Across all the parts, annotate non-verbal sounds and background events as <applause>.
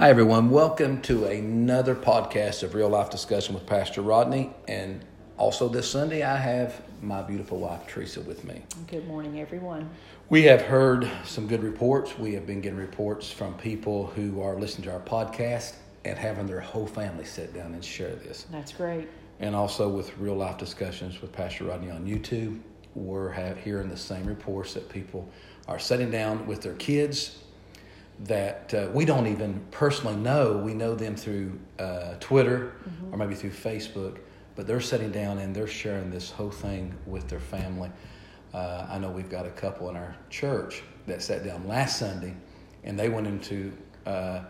Hi, everyone. Welcome to another podcast of Real Life Discussion with Pastor Rodney. And also this Sunday, I have my beautiful wife, Teresa, with me. Good morning, everyone. We have heard some good reports. We have been getting reports from people who are listening to our podcast and having their whole family sit down and share this. That's great. And also with Real Life Discussions with Pastor Rodney on YouTube, we're hearing the same reports that people are sitting down with their kids that uh, we don't even personally know. We know them through uh, Twitter mm-hmm. or maybe through Facebook, but they're sitting down and they're sharing this whole thing with their family. Uh, I know we've got a couple in our church that sat down last Sunday and they went into uh,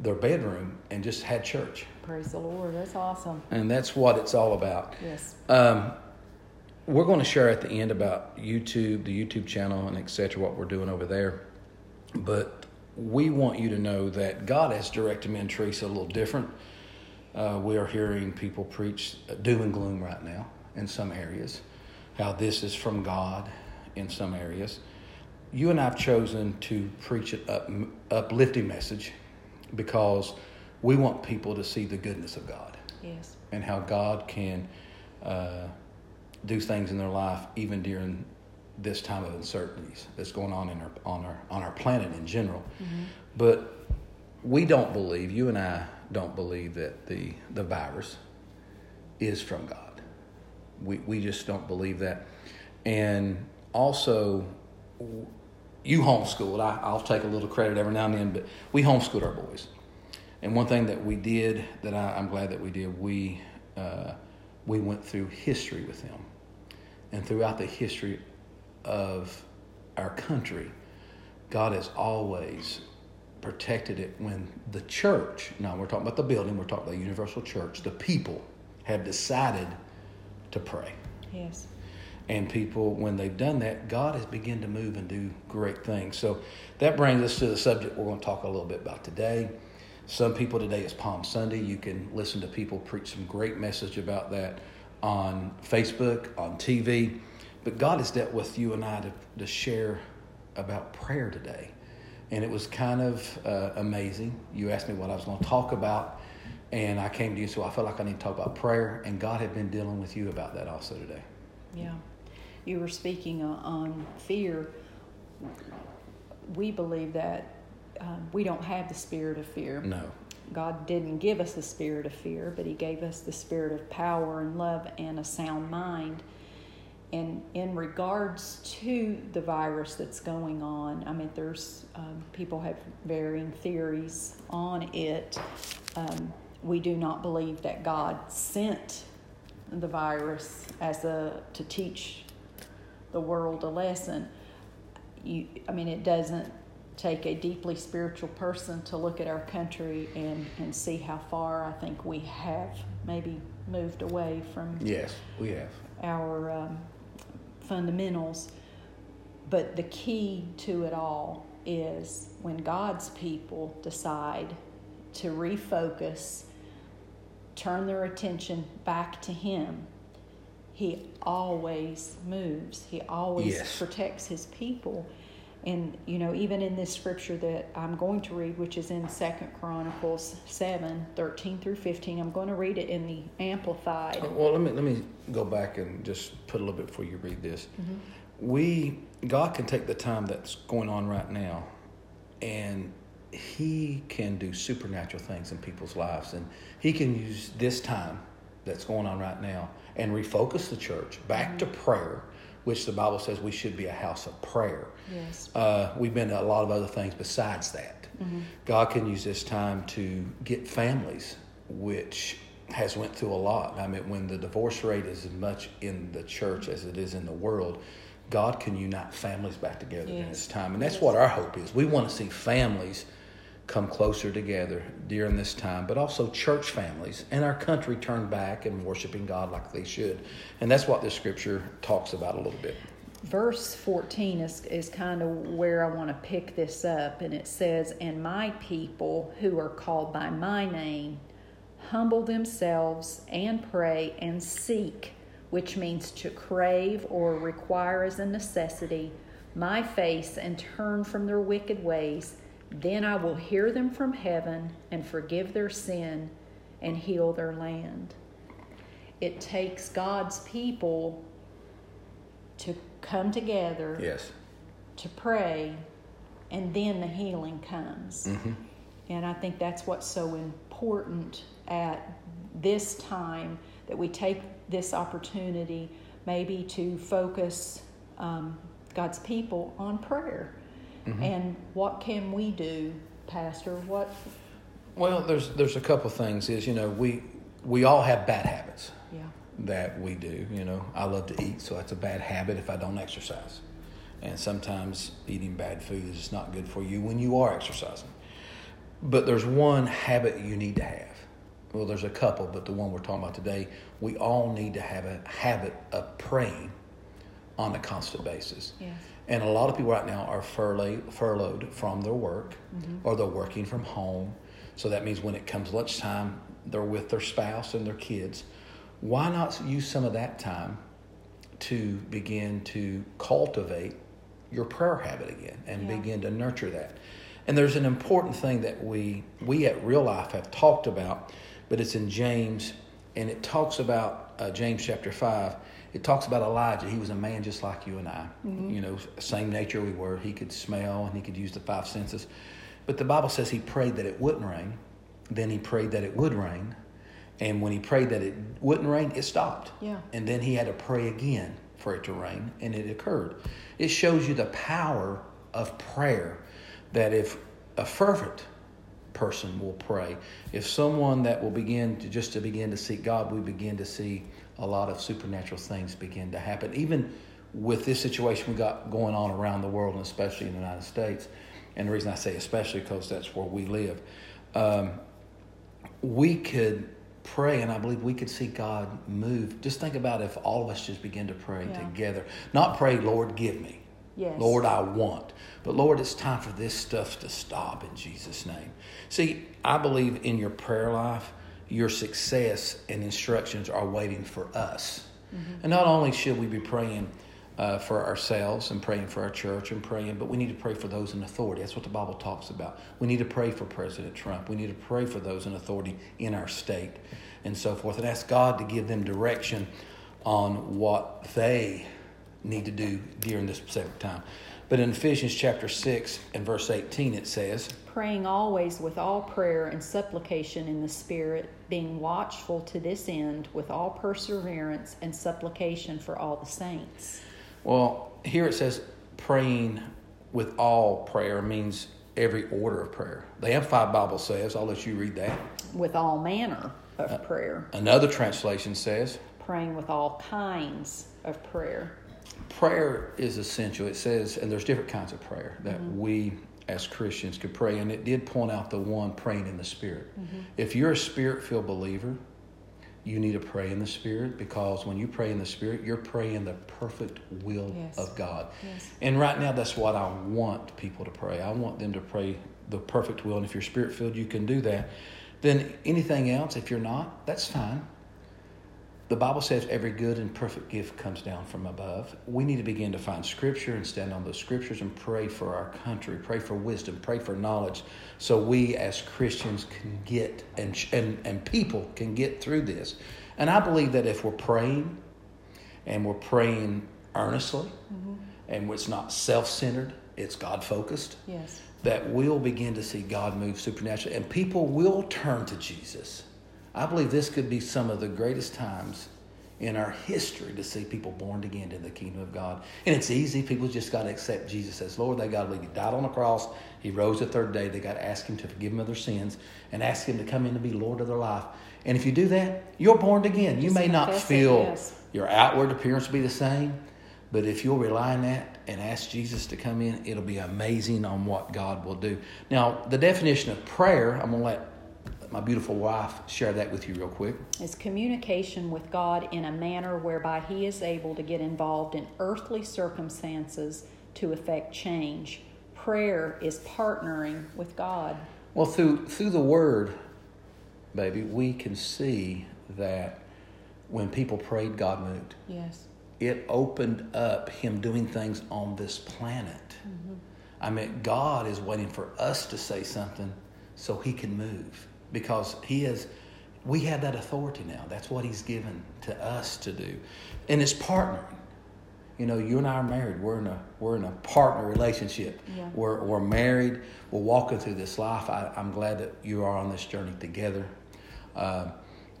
their bedroom and just had church. Praise the Lord. That's awesome. And that's what it's all about. Yes. Um, we're going to share at the end about YouTube, the YouTube channel, and etc. What we're doing over there. But we want you to know that God has directed me and Teresa a little different. Uh, we are hearing people preach doom and gloom right now in some areas, how this is from God in some areas. You and I have chosen to preach an up, uplifting message because we want people to see the goodness of God. Yes. And how God can uh, do things in their life even during this time of uncertainties that's going on in our on our on our planet in general. Mm-hmm. But we don't believe you and I don't believe that the the virus is from God. We we just don't believe that. And also, you homeschooled. I, I'll take a little credit every now and then, but we homeschooled our boys. And one thing that we did that I, am glad that we did, we uh, we went through history with them, and throughout the history of our country, God has always protected it when the church, now we're talking about the building, we're talking about the universal church, the people have decided to pray. Yes. And people, when they've done that, God has begun to move and do great things. So that brings us to the subject we're going to talk a little bit about today. Some people today is Palm Sunday. You can listen to people preach some great message about that on Facebook, on TV. But God has dealt with you and I to, to share about prayer today. And it was kind of uh, amazing. You asked me what I was going to talk about, and I came to you, so I felt like I need to talk about prayer. And God had been dealing with you about that also today. Yeah. You were speaking on fear. We believe that um, we don't have the spirit of fear. No. God didn't give us the spirit of fear, but He gave us the spirit of power and love and a sound mind and in regards to the virus that's going on, I mean, there's um, people have varying theories on it. Um, we do not believe that God sent the virus as a to teach the world a lesson. You, I mean, it doesn't take a deeply spiritual person to look at our country and, and see how far I think we have maybe moved away from. Yes, we have. Our um, fundamentals. But the key to it all is when God's people decide to refocus, turn their attention back to Him, He always moves. He always yes. protects His people and you know even in this scripture that i'm going to read which is in second chronicles 7 13 through 15 i'm going to read it in the amplified uh, well let me let me go back and just put a little bit before you read this mm-hmm. we god can take the time that's going on right now and he can do supernatural things in people's lives and he can use this time that's going on right now and refocus the church back mm-hmm. to prayer which the Bible says we should be a house of prayer. Yes. Uh, we've been to a lot of other things besides that. Mm-hmm. God can use this time to get families, which has went through a lot. I mean, when the divorce rate is as much in the church as it is in the world, God can unite families back together yes. in this time. And that's yes. what our hope is. We want to see families come closer together during this time, but also church families and our country turn back and worshiping God like they should. And that's what the scripture talks about a little bit. Verse 14 is, is kind of where I want to pick this up, and it says, And my people who are called by my name humble themselves and pray and seek, which means to crave or require as a necessity, my face and turn from their wicked ways Then I will hear them from heaven and forgive their sin and heal their land. It takes God's people to come together, Yes. to pray, and then the healing comes. Mm-hmm. And I think that's what's so important at this time that we take this opportunity maybe to focus um, God's people on prayer. Mm-hmm. And what can we do, Pastor? What? Well, there's there's a couple things. Is you know we we all have bad habits Yeah. that we do. You know, I love to eat, so that's a bad habit if I don't exercise. And sometimes eating bad food is not good for you when you are exercising. But there's one habit you need to have. Well, there's a couple, but the one we're talking about today, we all need to have a habit of praying on a constant basis. Yes. And a lot of people right now are furloughed, furloughed from their work or they're working from home. So that means when it comes lunchtime, they're with their spouse and their kids. Why not use some of that time to begin to cultivate your prayer habit again and Yeah. begin to nurture that? And there's an important thing that we we at Real Life have talked about, but it's in James, and it talks about uh, James chapter five. It talks about Elijah. He was a man just like you and I. Mm-hmm. You know, same nature we were. He could smell and he could use the five senses. But the Bible says he prayed that it wouldn't rain. Then he prayed that it would rain. And when he prayed that it wouldn't rain, it stopped. Yeah. And then he had to pray again for it to rain, and it occurred. It shows you the power of prayer that if a fervent person will pray, if someone that will begin to just to begin to seek God, we begin to see a lot of supernatural things begin to happen. Even with this situation we got going on around the world, and especially in the United States, and the reason I say especially because that's where we live, um, we could pray, and I believe we could see God move. Just think about if all of us just begin to pray Yeah. together, not pray, Lord, give me. Yes. Lord, I want. But Lord, it's time for this stuff to stop in Jesus' name. See, I believe in your prayer life, your success and instructions are waiting for us. And not only should we be praying uh, for ourselves and praying for our church and praying, but we need to pray for those in authority. That's what the Bible talks about. We need to pray for President Trump. We need to pray for those in authority in our state and so forth and ask God to give them direction on what they need to do during this specific time. But in Ephesians chapter 6 and verse 18, it says, Praying always with all prayer and supplication in the Spirit, being watchful to this end with all perseverance and supplication for all the saints. well, here it says praying with all prayer means every order of prayer. The Amplified Bible says, I'll let you read that. With all manner of uh, prayer. Another translation says, Praying with all kinds of prayer. Prayer is essential. It says, and there's different kinds of prayer that mm-hmm. we as Christians could pray, and it did point out the one praying in the Spirit. Mm-hmm. If you're a Spirit filled believer, you need to pray in the Spirit because when you pray in the Spirit, you're praying the perfect will Yes. of God. Yes. And right now, that's what I want people to pray. I want them to pray the perfect will. And if you're Spirit filled, you can do that. Then anything else, if you're not, that's fine. The Bible says every good and perfect gift comes down from above. We need to begin to find scripture and stand on those scriptures and pray for our country, pray for wisdom, pray for knowledge, so we as Christians can get and, and, and people can get through this. And I believe that if we're praying and we're praying earnestly mm-hmm. and it's not self centered, it's God focused, Yes. that we'll begin to see God move supernaturally and people will turn to Jesus. I believe this could be some of the greatest times in our history to see people born again to the kingdom of God. And it's easy. People just got to accept Jesus as Lord. They got to believe He died on the cross. He rose the third day. They got to ask Him to forgive them of their sins and ask Him to come in to be Lord of their life. And if you do that, you're born again. You Just may not feel yes. your outward appearance will be the same, but if you'll rely on that and ask Jesus to come in, it'll be amazing on what God will do. Now, the definition of prayer, I'm going to let my beautiful wife share that with you real quick. is communication with God in a manner whereby He is able to get involved in earthly circumstances to effect change. Prayer is partnering with God. Well, through through the Word, baby, we can see that when people prayed, God moved. Yes. It opened up Him doing things on this planet. Mm-hmm. I mean, God is waiting for us to say something so He can move because He is. We have that authority now. That's what He's given to us to do, and it's partnering. You know, you and I are married. We're in a we're in a partner relationship. Yeah. We're we're married. We're walking through this life. I, I'm glad that you are on this journey together. Uh,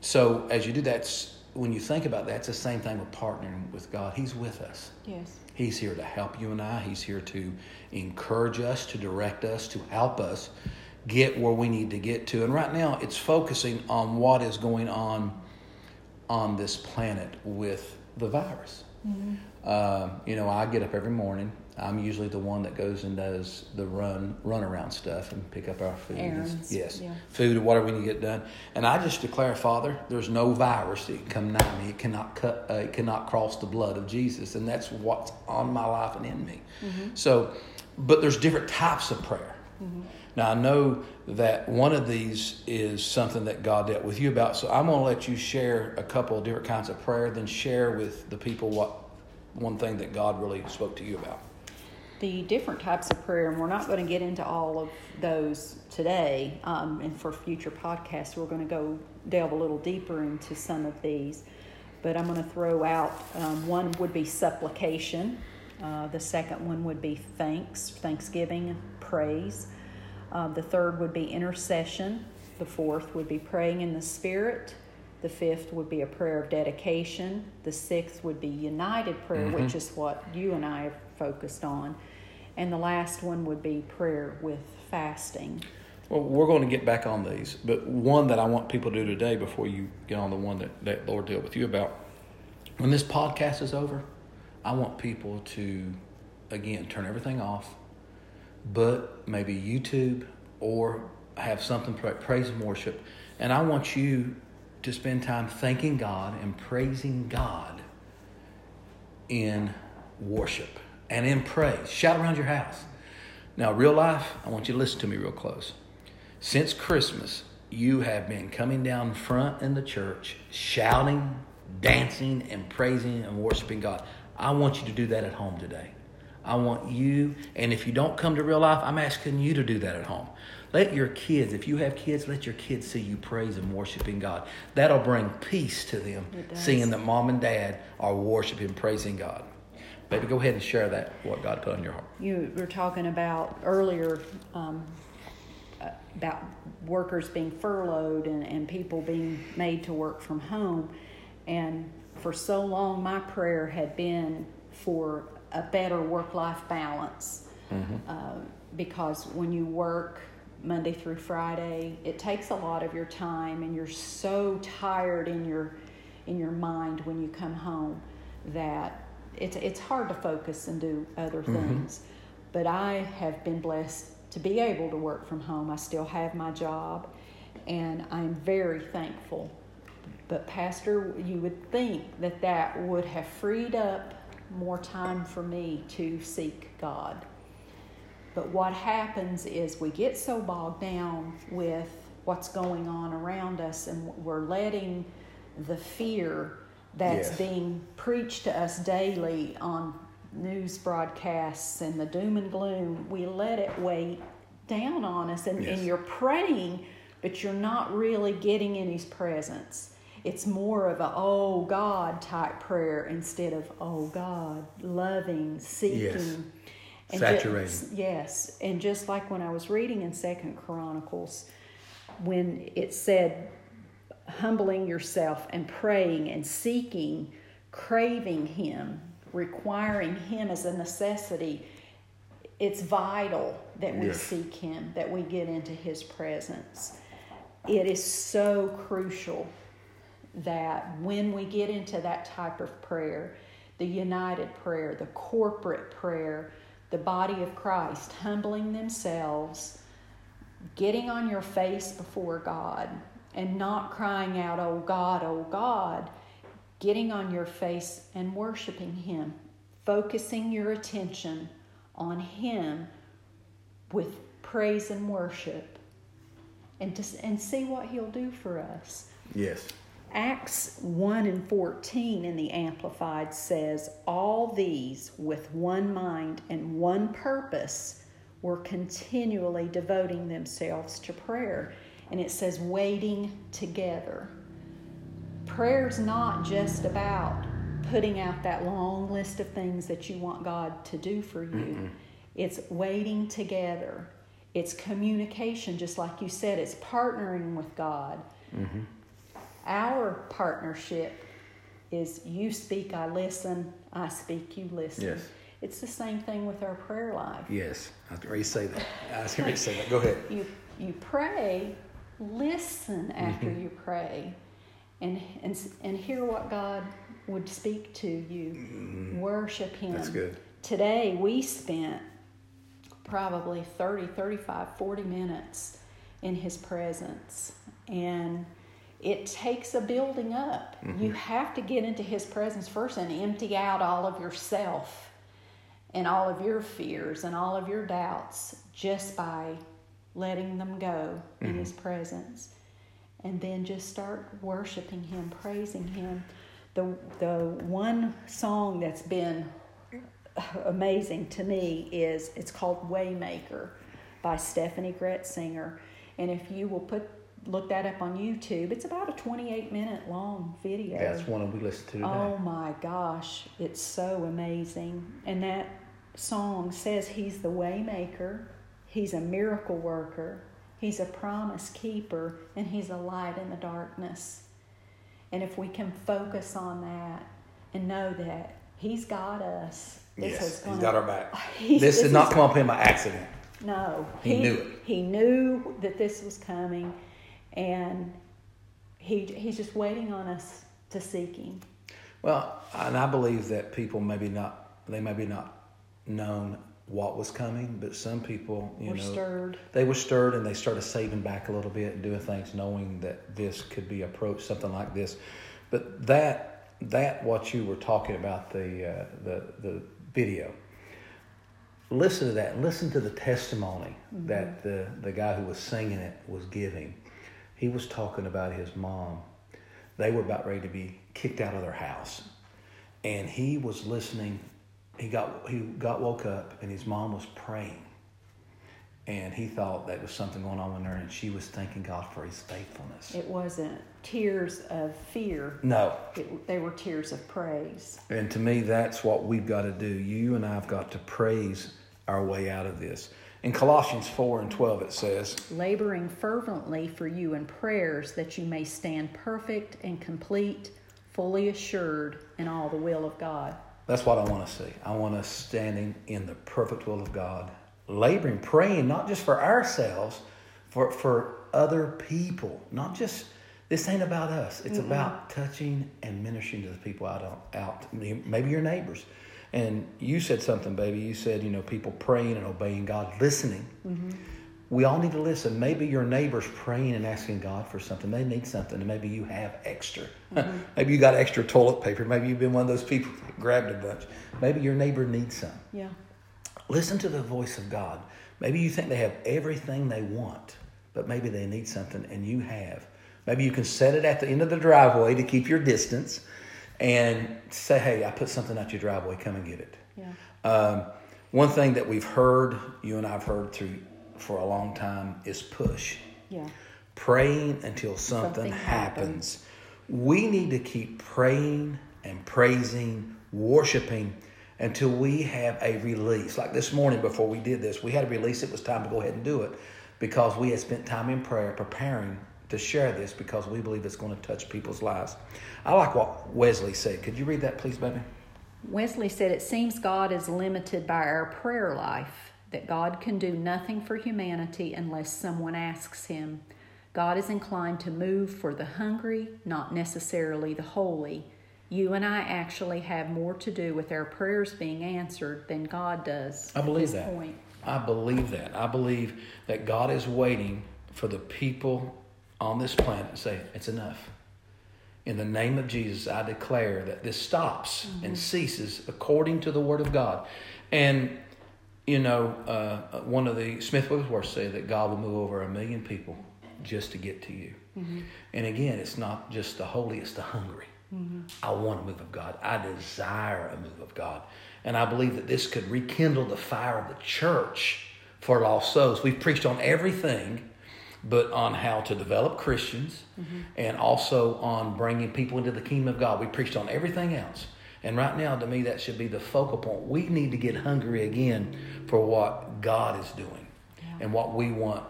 so as you do that, when you think about that, it's the same thing with partnering with God. He's with us. Yes. He's here to help you and I. He's here to encourage us, to direct us, to help us get where we need to get to. And right now, it's focusing on what is going on on this planet with the virus. Mm-hmm. Uh, you know, I get up every morning. I'm usually the one that goes and does the run run around stuff and pick up our food. Errands. Yes, Yeah. food or whatever we need to get done. And I just declare, Father, there's no virus that can come nigh me. It cannot cut. Uh, it cannot cross the blood of Jesus, and that's what's on my life and in me. So, but there's different types of prayer. Now I know that one of these is something that God dealt with you about. So I'm going to let you share a couple of different kinds of prayer, then share with the people what one thing that God really spoke to you about. the different types of prayer, and we're not going to get into all of those today. Um, and for future podcasts, we're going to go delve a little deeper into some of these. But I'm going to throw out um, one would be supplication, uh, the second one would be thanks, thanksgiving, praise. Uh, the third would be intercession. The fourth would be praying in the Spirit. The fifth would be a prayer of dedication. The sixth would be united prayer, which is what you and I have focused on. And the last one would be prayer with fasting. Well, we're going to get back on these, but one that I want people to do today before you get on the one that, that Lord dealt with you about. When this podcast is over, I want people to, again, turn everything off, but maybe YouTube or have something pra- praise and worship. And I want you to spend time thanking God and praising God in worship and in praise. Shout around your house. Now, real life, I want you to listen to me real close. Since Christmas, you have been coming down front in the church, shouting, dancing, and praising and worshiping God. I want you to do that at home today. I want you, and if you don't come to real life, I'm asking you to do that at home. Let your kids, if you have kids, let your kids see you praise and worshiping God. That'll bring peace to them, seeing that mom and dad are worshiping, praising God. Baby, go ahead and share that, what God put on your heart. You were talking about earlier um, about workers being furloughed and, and people being made to work from home. And for so long, my prayer had been for a better work life balance. Uh, because when you work Monday through Friday, it takes a lot of your time, and you're so tired in your in your mind when you come home that it's it's hard to focus and do other things. But I have been blessed to be able to work from home. I still have my job, and I'm very thankful. But Pastor, you would think that that would have freed up more time for me to seek God. But what happens is we get so bogged down with what's going on around us, and we're letting the fear that's Yes. being preached to us daily on news broadcasts and the doom and gloom, we let it weigh down on us. And, Yes. and you're praying, but you're not really getting in His presence. It's more of a, oh God type prayer instead of, oh God, loving, seeking. Yes. And Saturating. ju- yes, and just like when I was reading in Second Chronicles, when it said humbling yourself and praying and seeking, craving Him, requiring Him as a necessity, it's vital that we Yes. seek Him, that we get into His presence. It is so crucial that when we get into that type of prayer, the united prayer, the corporate prayer, the body of Christ humbling themselves, getting on your face before God, and not crying out, Oh God, oh God, getting on your face and worshiping Him, focusing your attention on Him with praise and worship, and, to, and see what He'll do for us. Yes. Acts 1 and 14 in the Amplified says, All these with one mind and one purpose were continually devoting themselves to prayer. And it says waiting together. Prayer's not just about putting out that long list of things that you want God to do for you. Mm-mm. It's waiting together. It's communication, just like you said. It's partnering with God. Mm-hmm. Our partnership is you speak, I listen, I speak, you listen. Yes. It's the same thing with our prayer life. Yes, I was to say that. I was ready to say that. Go ahead. You you pray, listen after mm-hmm. you pray, and and and hear what God would speak to you. Mm-hmm. Worship Him. That's good. Today we spent probably 30, 35, 40 minutes in His presence, and it takes a building up. Mm-hmm. You have to get into His presence first and empty out all of yourself and all of your fears and all of your doubts just by letting them go mm-hmm. in His presence. And then just start worshiping Him, praising Him. The, the one song that's been amazing to me is it's called Waymaker by Steffany Gretzinger. And if you will put look that up on YouTube. It's about a 28 minute long video. That's one we listened to today. Oh my gosh, it's so amazing. And that song says he's the waymaker, he's a miracle worker, he's a promise keeper, and he's a light in the darkness. And if we can focus on that and know that he's got us, yes, gonna, he's got our back. <laughs> this, did not come up in by accident. No, he, he knew it. He knew that this was coming and he he's just waiting on us to seek him. Well, and I believe that people maybe not they maybe not known what was coming, but some people, you were know, stirred. they were stirred and they started saving back a little bit and doing things, knowing that this could be approached, something like this. But that that what you were talking about the uh, the the video. Listen to that. Listen to the testimony mm-hmm. that the the guy who was singing it was giving he was talking about his mom. They were about ready to be kicked out of their house. And he was listening. He got he got woke up and his mom was praying. And he thought that was something going on with her, and she was thanking God for his faithfulness. It wasn't tears of fear. No. It, they were tears of praise. And to me, that's what we've got to do. You and I have got to praise our way out of this. In Colossians 4 and 12, it says, Laboring fervently for you in prayers that you may stand perfect and complete, fully assured in all the will of God. That's what I want to see. I want us standing in the perfect will of God, laboring, praying, not just for ourselves, for, for other people. Not just, this ain't about us. It's mm about touching and ministering to the people out, out, maybe your neighbors and you said something, baby. You said, you know, people praying and obeying God, listening. Mm-hmm. We all need to listen. Maybe your neighbor's praying and asking God for something. They need something, and maybe you have extra. Mm-hmm. <laughs> maybe you got extra toilet paper. Maybe you've been one of those people that grabbed a bunch. Maybe your neighbor needs some. Yeah. Listen to the voice of God. Maybe you think they have everything they want, but maybe they need something, and you have. Maybe you can set it at the end of the driveway to keep your distance and say, hey, I put something out your driveway, come and get it. Yeah. Um, one thing that we've heard, you and I've heard through for a long time, is push. Yeah. Praying until something, something happens. happens. We need to keep praying and praising, worshiping until we have a release. Like this morning before we did this, we had a release. It was time to go ahead and do it because we had spent time in prayer preparing to share this because we believe it's going to touch people's lives. I like what Wesley said. Could you read that, please, baby? Wesley said, It seems God is limited by our prayer life, that God can do nothing for humanity unless someone asks Him. God is inclined to move for the hungry, not necessarily the holy. You and I actually have more to do with our prayers being answered than God does. I believe that. Point. I believe that. I believe that God is waiting for the people on this planet and say, It's enough. In the name of Jesus, I declare that this stops mm-hmm. and ceases according to the Word of God. And, you know, uh, one of the Smith Wigglesworth say that God will move over a million people just to get to you. Mm-hmm. And again, it's not just the holy, it's the hungry. Mm-hmm. I want a move of God. I desire a move of God. And I believe that this could rekindle the fire of the church for lost souls. We've preached on everything but on how to develop Christians mm-hmm. and also on bringing people into the kingdom of God. We preached on everything else. And right now, to me, that should be the focal point. We need to get hungry again for what God is doing yeah. and what we want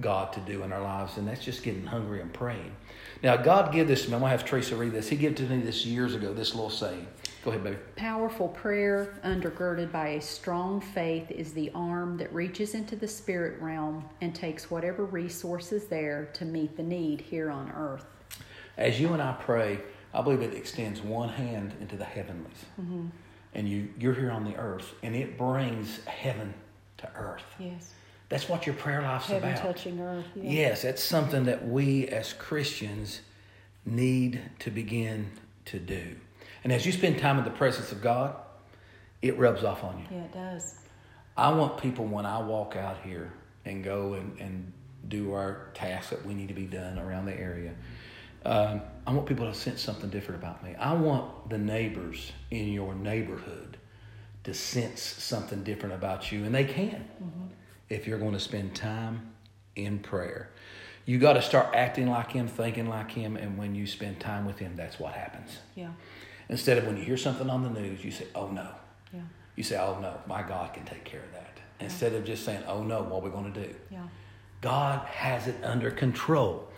God to do in our lives. And that's just getting hungry and praying. Now, God gave this to me. I'm going to have Teresa read this. He gave to me this years ago, this little saying. Go ahead, baby. Powerful prayer undergirded by a strong faith is the arm that reaches into the spirit realm and takes whatever resources there to meet the need here on earth. As you and I pray, I believe it extends one hand into the heavenlies. Mm-hmm. And you, you're here on the earth, and it brings heaven to earth. Yes. That's what your prayer life's heaven about. touching earth. Yeah. Yes, that's something that we as Christians need to begin to do. And as you spend time in the presence of God, it rubs off on you. Yeah, it does. I want people when I walk out here and go and, and do our tasks that we need to be done around the area. Um, I want people to sense something different about me. I want the neighbors in your neighborhood to sense something different about you, and they can mm-hmm. if you're going to spend time in prayer. You got to start acting like him, thinking like him, and when you spend time with him, that's what happens. Yeah. Instead of when you hear something on the news, you say, oh no. Yeah. You say, oh no, my God can take care of that. Yeah. Instead of just saying, oh no, what are we going to do? Yeah. God has it under control.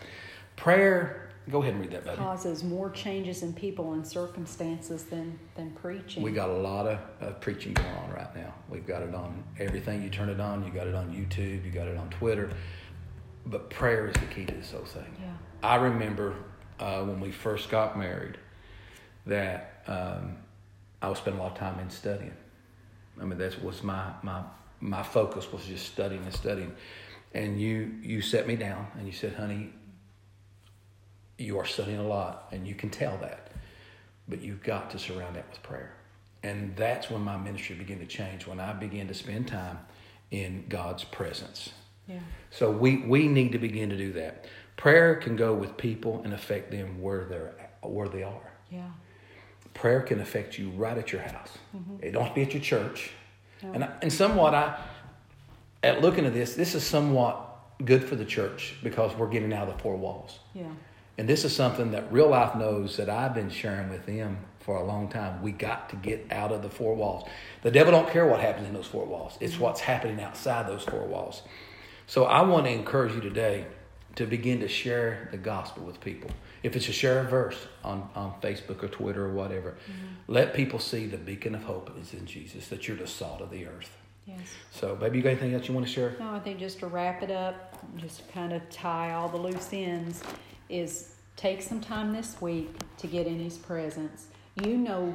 Prayer, go ahead and read that, baby. Causes more changes in people and circumstances than, than preaching. We got a lot of uh, preaching going on right now. We've got it on everything. You turn it on, you got it on YouTube, you got it on Twitter. But prayer is the key to this whole thing. Yeah. I remember uh, when we first got married, that um, I would spend a lot of time in studying. I mean, that was my my my focus was just studying and studying. And you you set me down and you said, "Honey, you are studying a lot, and you can tell that, but you've got to surround that with prayer." And that's when my ministry began to change. When I began to spend time in God's presence. Yeah. So we we need to begin to do that. Prayer can go with people and affect them where they're where they are. Yeah prayer can affect you right at your house. Mm-hmm. It don't have to be at your church. No. And, I, and somewhat, I, at looking at this, this is somewhat good for the church because we're getting out of the four walls. Yeah. And this is something that real life knows that I've been sharing with them for a long time. We got to get out of the four walls. The devil don't care what happens in those four walls. It's mm-hmm. what's happening outside those four walls. So I want to encourage you today to begin to share the gospel with people. If it's a share a verse on, on Facebook or Twitter or whatever, mm-hmm. let people see the beacon of hope is in Jesus, that you're the salt of the earth. Yes. So, baby, you got anything else you want to share? No, I think just to wrap it up, just kind of tie all the loose ends, is take some time this week to get in His presence. You know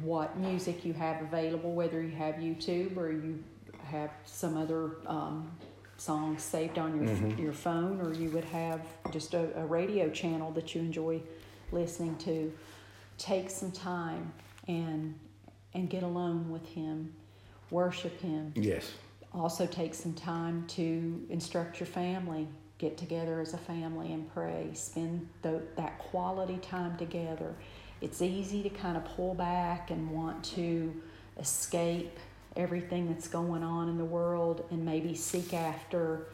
what music you have available, whether you have YouTube or you have some other um, songs saved on your mm-hmm. your phone, or you would have just a, a radio channel that you enjoy listening to. Take some time and and get alone with Him, worship Him. Yes. Also, take some time to instruct your family. Get together as a family and pray. Spend the, that quality time together. It's easy to kind of pull back and want to escape everything that's going on in the world and maybe seek after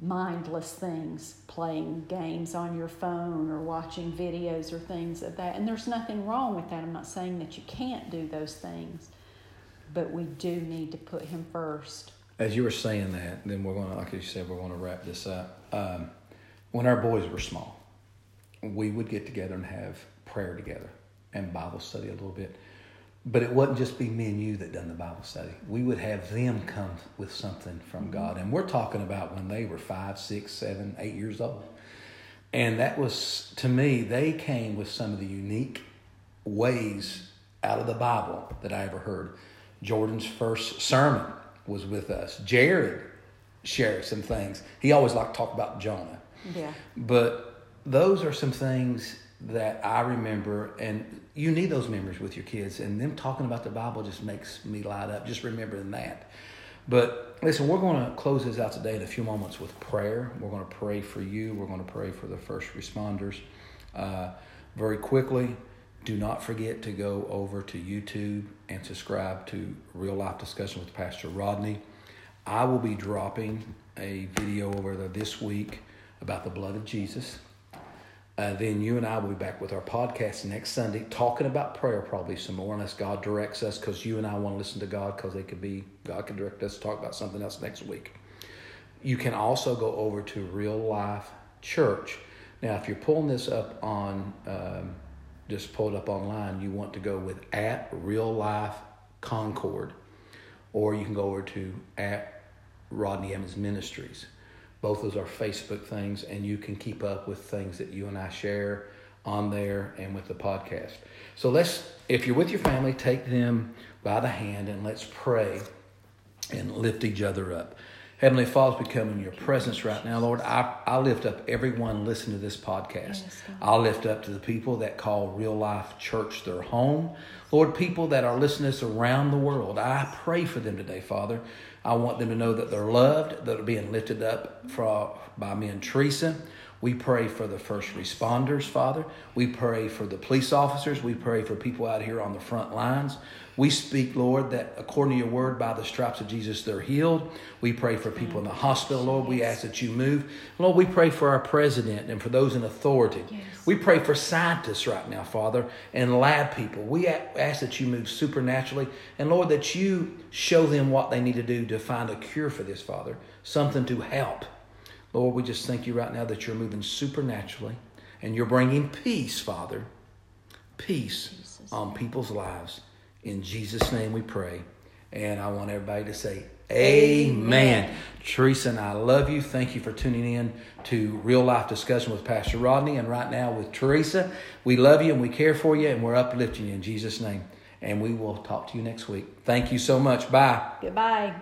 mindless things, playing games on your phone or watching videos or things of that. And there's nothing wrong with that. I'm not saying that you can't do those things, but we do need to put Him first. As you were saying that, then we're going to, like you said, we're going to wrap this up. Um, when our boys were small, we would get together and have prayer together and Bible study a little bit. But it wasn't just be me and you that done the Bible study. We would have them come with something from mm-hmm. God. And we're talking about when they were five, six, seven, eight years old. And that was, to me, they came with some of the unique ways out of the Bible that I ever heard. Jordan's first sermon was with us. Jared shared some things. He always liked to talk about Jonah. Yeah. But those are some things that I remember, and you need those memories with your kids, and them talking about the Bible just makes me light up, just remembering that. But listen, we're going to close this out today in a few moments with prayer. We're going to pray for you, we're going to pray for the first responders. Uh, very quickly, do not forget to go over to YouTube and subscribe to Real Life Discussion with Pastor Rodney. I will be dropping a video over there this week about the blood of Jesus. Uh, then you and I will be back with our podcast next Sunday, talking about prayer probably some more, unless God directs us, because you and I want to listen to God, because they could be God can direct us to talk about something else next week. You can also go over to Real Life Church. Now, if you're pulling this up on, um, just pull it up online, you want to go with at Real Life Concord, or you can go over to at Rodney Evans Ministries. Both those are Facebook things, and you can keep up with things that you and I share on there and with the podcast. So let's, if you're with your family, take them by the hand and let's pray and lift each other up. Heavenly Father, we come in your presence right now, Lord. I, I lift up everyone listening to this podcast. Yes, I lift up to the people that call Real Life Church their home. Lord, people that are listening to us around the world, I pray for them today, Father. I want them to know that they're loved, that they're being lifted up for, by me and Teresa. We pray for the first responders, Father. We pray for the police officers. We pray for people out here on the front lines. We speak, Lord, that according to your word, by the stripes of Jesus, they're healed. We pray for people in the hospital, Lord. We ask that you move. Lord, we pray for our president and for those in authority. Yes. We pray for scientists right now, Father, and lab people. We ask that you move supernaturally. And Lord, that you show them what they need to do to find a cure for this, Father, something to help. Lord, we just thank you right now that you're moving supernaturally and you're bringing peace, Father. Peace Jesus. on people's lives. In Jesus' name we pray. And I want everybody to say, Amen. Amen. Teresa and I love you. Thank you for tuning in to Real Life Discussion with Pastor Rodney. And right now with Teresa, we love you and we care for you and we're uplifting you in Jesus' name. And we will talk to you next week. Thank you so much. Bye. Goodbye.